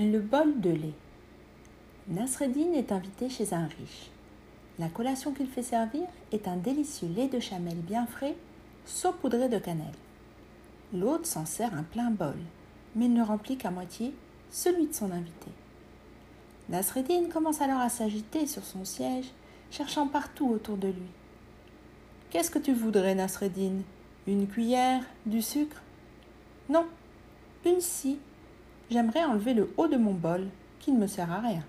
Le bol de lait. Nasreddin est invité chez un riche. La collation qu'il fait servir est un délicieux lait de chamel bien frais, saupoudré de cannelle. L'hôte s'en sert un plein bol, mais ne remplit qu'à moitié celui de son invité. Nasreddin commence alors à s'agiter sur son siège, cherchant partout autour de lui. Qu'est-ce que tu voudrais, Nasreddin? Une cuillère Du sucre? Non, une scie J'aimerais enlever le haut de mon bol, qui ne me sert à rien.